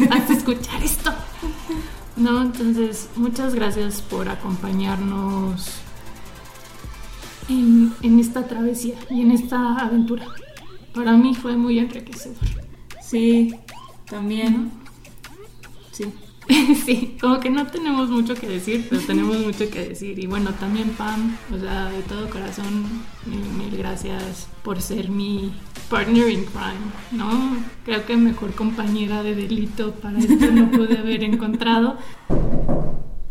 Haz escuchar esto? No, entonces muchas gracias por acompañarnos en, en esta travesía y en esta aventura. Para mí fue muy enriquecedor. Sí, también. Sí. Sí, como que no tenemos mucho que decir, pero tenemos mucho que decir. Y bueno, también Pam, o sea, de todo corazón, mil, gracias por ser mi partner in crime, ¿no? Creo que mejor compañera de delito para esto no pude haber encontrado.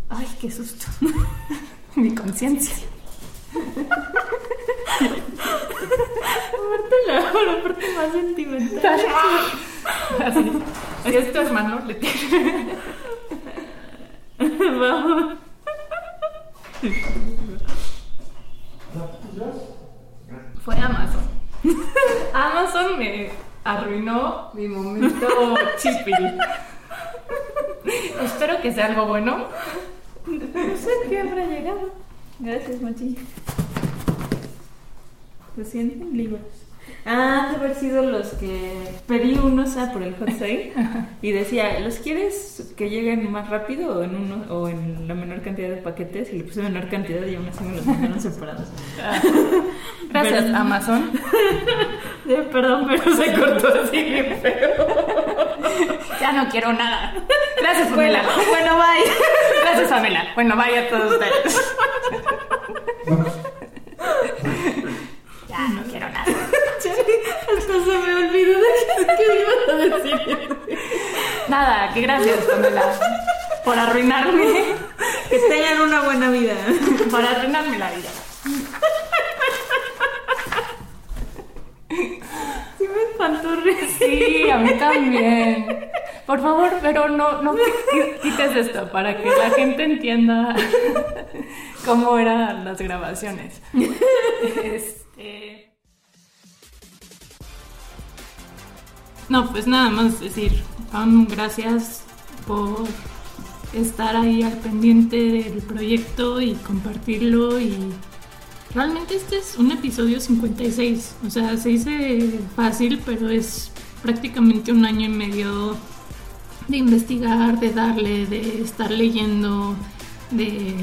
Ay, qué susto. Mi conciencia. Aparte la, la parte más sentimental. Así. Así es tu hermano, le tiene. Vamos. Fue Amazon. Amazon me arruinó mi momento chispil. Espero que sea algo bueno. No sé qué habrá llegado. Gracias, Machi. ¿Se sienten libres? Ah, de haber sido los que pedí unos ah, por el hot sale y decía, ¿los quieres que lleguen más rápido o en uno o en la menor cantidad de paquetes? Y le puse menor cantidad y aún así me los mandaron separados. Gracias, Pero- Amazon. Perdón, pero se cortó así bien feo. Ya no quiero nada. Gracias, Pamela. Bueno, bye. Gracias, Pamela. Bueno, bye a todos ustedes. Ya no quiero nada. Hasta se me olvidó de qué, ibas a decir. Nada, que gracias, Pamela. Por arruinarme. Que tengan una buena vida. Por arruinarme la vida. Sí me espantó Sí, a mí también. Por favor, pero no, no qui- quites esto para que la gente entienda cómo eran las grabaciones. Este... No, pues nada más decir, gracias por estar ahí al pendiente del proyecto y compartirlo y realmente este es un episodio 56, o sea, se dice fácil, pero es prácticamente un año y medio de investigar, de darle, de estar leyendo, de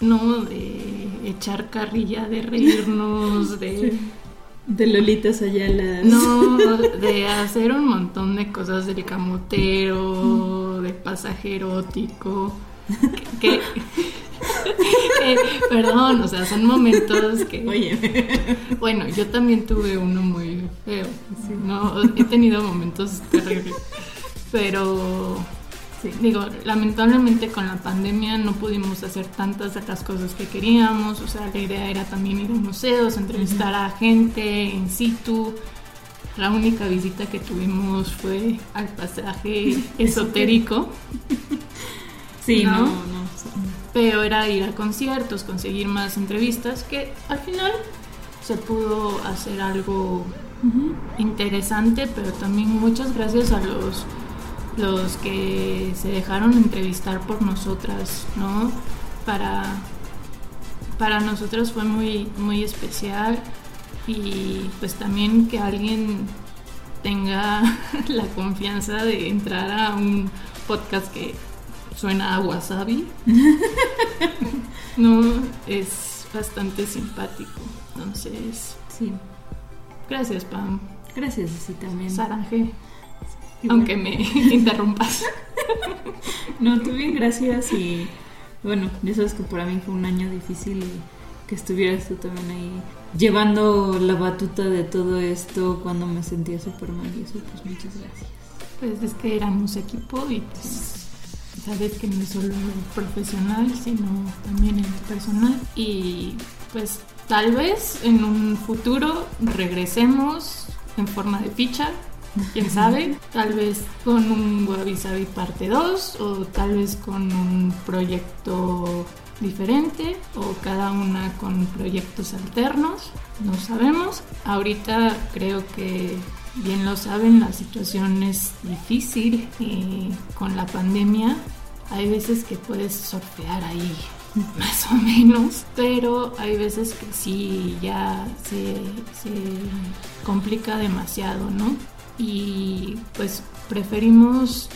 no de echar carrilla, de reírnos, de De Lolitas Ayala. no, de hacer un montón de cosas del camotero, de pasaje erótico. Que, que- que- perdón, o sea, son momentos que. Oye. Bueno, yo también tuve uno muy feo. No, he tenido momentos terribles. Pero, sí, digo, lamentablemente con la pandemia no pudimos hacer tantas de las cosas que queríamos. O sea, la idea era también ir a museos, entrevistar a gente in situ. La única visita que tuvimos fue al pasaje esotérico. Sí, ¿No? no, no. pero era ir a conciertos, conseguir más entrevistas, que al final se pudo hacer algo interesante, pero también muchas gracias a los los que se dejaron entrevistar por nosotras, ¿no? Para para nosotros fue muy muy especial y pues también que alguien tenga la confianza de entrar a un podcast que suena a wasabi. no, es bastante simpático. Entonces, Sí. gracias, Pam. Gracias, sí, también. Saranje. Aunque me interrumpas. No, tú bien, gracias y bueno, ya sabes que para mí fue un año difícil y que estuvieras tú también ahí llevando la batuta de todo esto cuando me sentía súper mal y eso, pues muchas gracias. Pues es que éramos equipo y pues sabes que no es solo profesional, sino también en personal. Y pues tal vez en un futuro regresemos en forma de ficha. Quién sabe, tal vez con un Wabi Sabi parte 2 o tal vez con un proyecto diferente o cada una con proyectos alternos, no sabemos. Ahorita creo que bien lo saben, la situación es difícil eh, con la pandemia. Hay veces que puedes sortear ahí más o menos, pero hay veces que sí ya se, se complica demasiado, ¿no? Y pues preferimos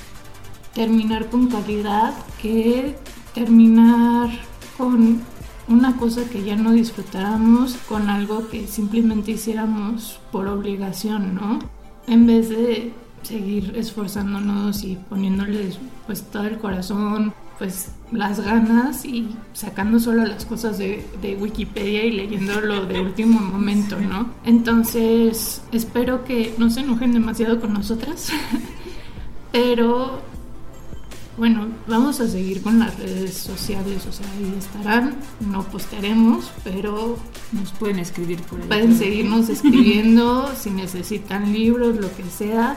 terminar con calidad que terminar con una cosa que ya no disfrutáramos con algo que simplemente hiciéramos por obligación, ¿no? En vez de seguir esforzándonos y poniéndoles pues todo el corazón, pues las ganas y sacando solo las cosas de, de Wikipedia y leyéndolo de último momento, ¿no? Entonces espero que no se enojen demasiado con nosotras, pero bueno, vamos a seguir con las redes sociales, o sea, ahí estarán, no postearemos, pero nos pueden escribir por ahí. Pueden seguirnos escribiendo si necesitan libros, lo que sea.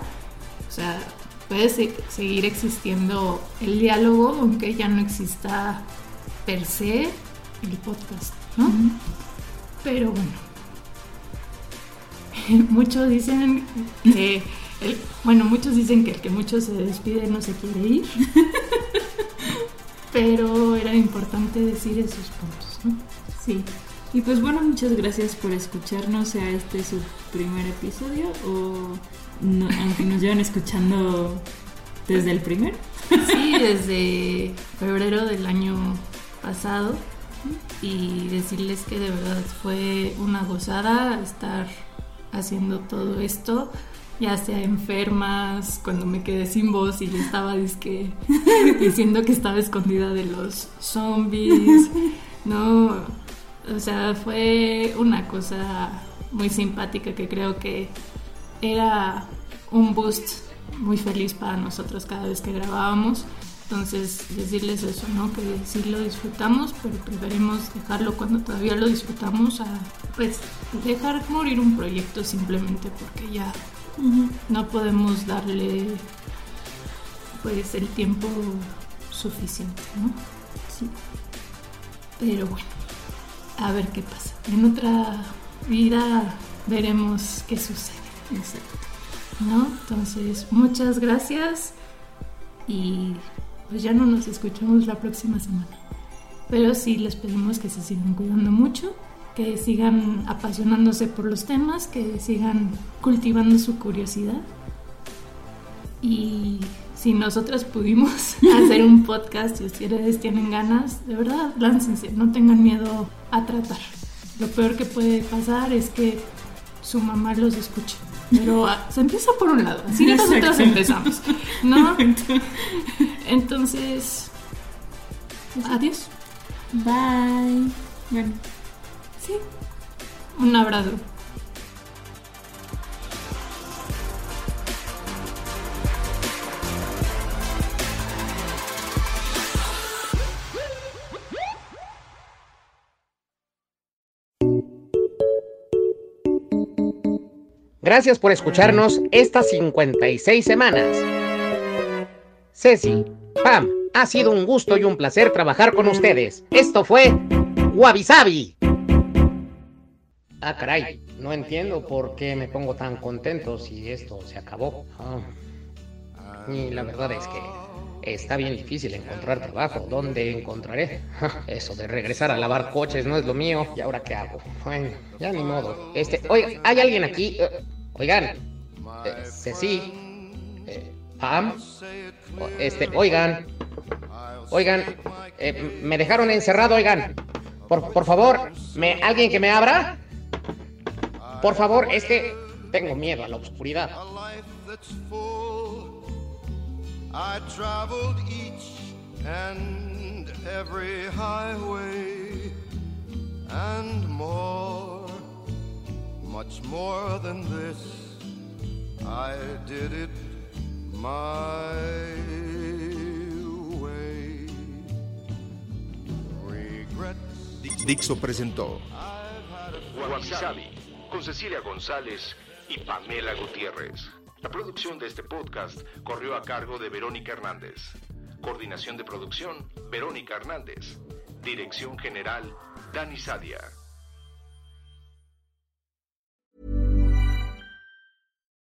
O sea, puede seguir existiendo el diálogo, aunque ya no exista per se el podcast, ¿no? Pero bueno, muchos dicen que bueno, muchos dicen que el que mucho se despide no se quiere ir, pero era importante decir esos puntos, ¿no? Sí. Y pues bueno, muchas gracias por escucharnos, sea este su primer episodio o aunque nos llevan escuchando desde el primer. Sí, desde febrero del año pasado y decirles que de verdad fue una gozada estar haciendo todo esto ya sea enfermas, cuando me quedé sin voz y le estaba diciendo que estaba escondida de los zombies, ¿no? O sea, fue una cosa muy simpática que creo que era un boost muy feliz para nosotros cada vez que grabábamos. Entonces, decirles eso, ¿no? Que sí lo disfrutamos, pero preferimos dejarlo cuando todavía lo disfrutamos a, pues, dejar morir un proyecto simplemente porque ya no podemos darle pues el tiempo suficiente, ¿no? Sí. Pero bueno, a ver qué pasa. En otra vida veremos qué sucede. Exacto. ¿No? Entonces, muchas gracias y pues ya no nos escuchamos la próxima semana. Pero sí les pedimos que se sigan cuidando mucho que sigan apasionándose por los temas, que sigan cultivando su curiosidad. Y si nosotras pudimos hacer un podcast y ustedes tienen ganas, de verdad, láncense, no tengan miedo a tratar. Lo peor que puede pasar es que su mamá los escuche. Pero ah, se empieza por un lado, así nosotros empezamos, ¿no? Entonces, adiós. Bye. Bueno. Un abrazo. Gracias por escucharnos estas 56 semanas. Ceci, Pam, ha sido un gusto y un placer trabajar con ustedes. Esto fue Wabi Ah, caray, no entiendo por qué me pongo tan contento si esto se acabó. Ah. Y la verdad es que está bien difícil encontrar trabajo. ¿Dónde encontraré? Eso de regresar a lavar coches no es lo mío. ¿Y ahora qué hago? Bueno, ya ni modo. Este, oiga, ¿hay alguien aquí? Oigan, eh, Ceci, eh, Pam, este, oigan, oigan, eh, me dejaron encerrado, oigan. Por, por favor, ¿me, ¿alguien que me abra? Por favor, es que tengo miedo a la oscuridad. I traveled each and every highway and more, much more than this. I did it my way. Regret. Dixo presentó con Cecilia González y Pamela Gutiérrez. La producción de este podcast corrió a cargo de Verónica Hernández. Coordinación de producción, Verónica Hernández. Dirección General, Dani Sadia.